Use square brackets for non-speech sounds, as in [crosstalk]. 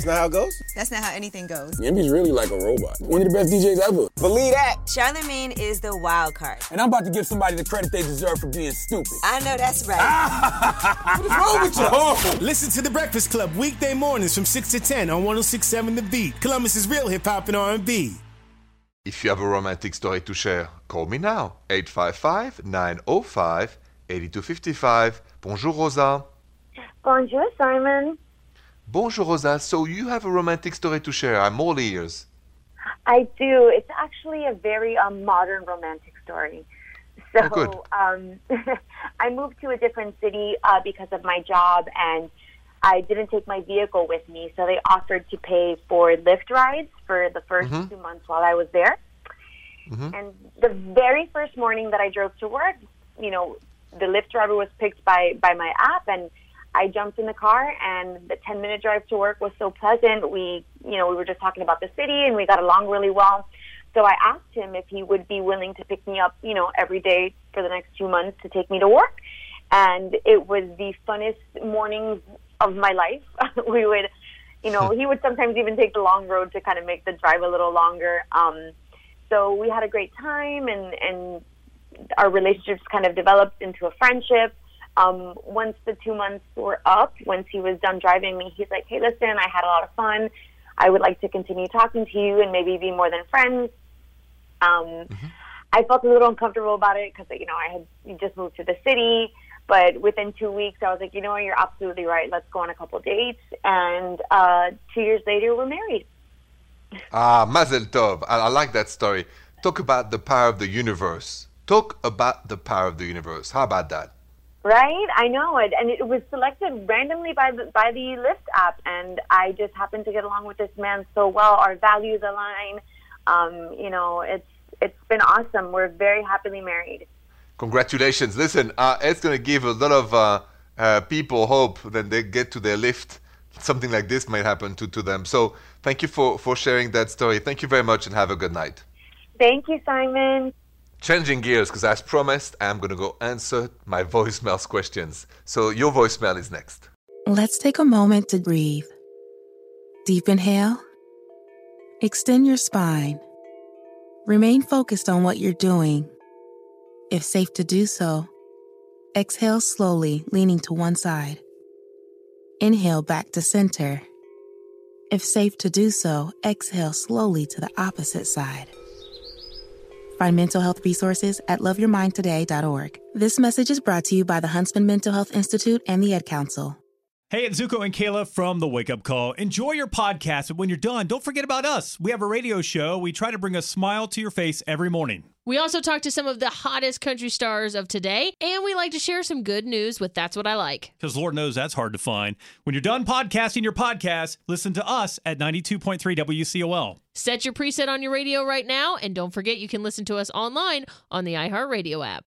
That's not how it goes? That's not how anything goes. Yemi's really like a robot. One of the best DJs ever. Believe that. Charlemagne is the wild card. And I'm about to give somebody the credit they deserve for being stupid. I know that's right. [laughs] What's wrong with you? Oh. [laughs] Listen to the Breakfast Club weekday mornings from 6 to 10 on 106.7 The Beat. Columbus's real hip hop and R&B. If you have a romantic story to share, call me now. 855 905 8255. Bonjour, Rosa. Bonjour, Simon. Bonjour, Rosa. So you have a romantic story to share. I'm all ears. I do. It's actually a very um, modern romantic story. So Oh, good. um, [laughs] I moved to a different city uh, because of my job, and I didn't take my vehicle with me. So they offered to pay for Lyft rides for the 1st Mhm. two months while I was there. Mhm. And the very first morning that I drove to work, you know, the Lyft driver was picked by by my app, and I jumped in the car, and the ten minute drive to work was so pleasant. We, you know, we were just talking about the city, and we got along really well. So I asked him if he would be willing to pick me up, you know, every day for the next two months to take me to work. And it was the funnest mornings of my life. [laughs] we would, you know, he would sometimes even take the long road to kind of make the drive a little longer. Um, so we had a great time, and and our relationships kind of developed into a friendship. Um, once the two months were up, once he was done driving me, he's like, "Hey, listen, I had a lot of fun. I would like to continue talking to you and maybe be more than friends." Um, I felt a little uncomfortable about it because you know I had just moved to the city. But within two weeks, I was like, you know what, you're absolutely right. Let's go on a couple dates. And uh, two years later, we're married. Ah, Mazel Tov. I, I like that story. Talk about the power of the universe. Talk about the power of the universe. How about that? Right, I know it, and it was selected randomly by the by the Lyft app, and I just happened to get along with this man so well. Our values align. Um, you know, it's it's been awesome. We're very happily married. Congratulations. Listen, uh, it's going to give a lot of uh, uh, people hope that they get to their Lyft. Something like this might happen to, to them. So thank you for, for sharing that story. Thank you very much and have a good night. Thank you, Simon. Changing gears, because as promised, I'm going to go answer my voicemail's questions. So your voicemail is next. Let's take a moment to breathe. Deep inhale. Extend your spine. Remain focused on what you're doing. If safe to do so, exhale slowly, leaning to one side. Inhale back to center. If safe to do so, exhale slowly to the opposite side. Find mental health resources at loveyourmindtoday.org. This message is brought to you by the Huntsman Mental Health Institute and the Ad Council. Hey, it's Zuko and Kayla from The Wake Up Call. Enjoy your podcast, but when you're done, don't forget about us. We have a radio show. We try to bring a smile to your face every morning. We also talk to some of the hottest country stars of today, and we like to share some good news with That's What I Like. Because Lord knows that's hard to find. When you're done podcasting your podcast, listen to us at 92.3 WCOL. Set your preset on your radio right now, and don't forget you can listen to us online on the iHeartRadio app.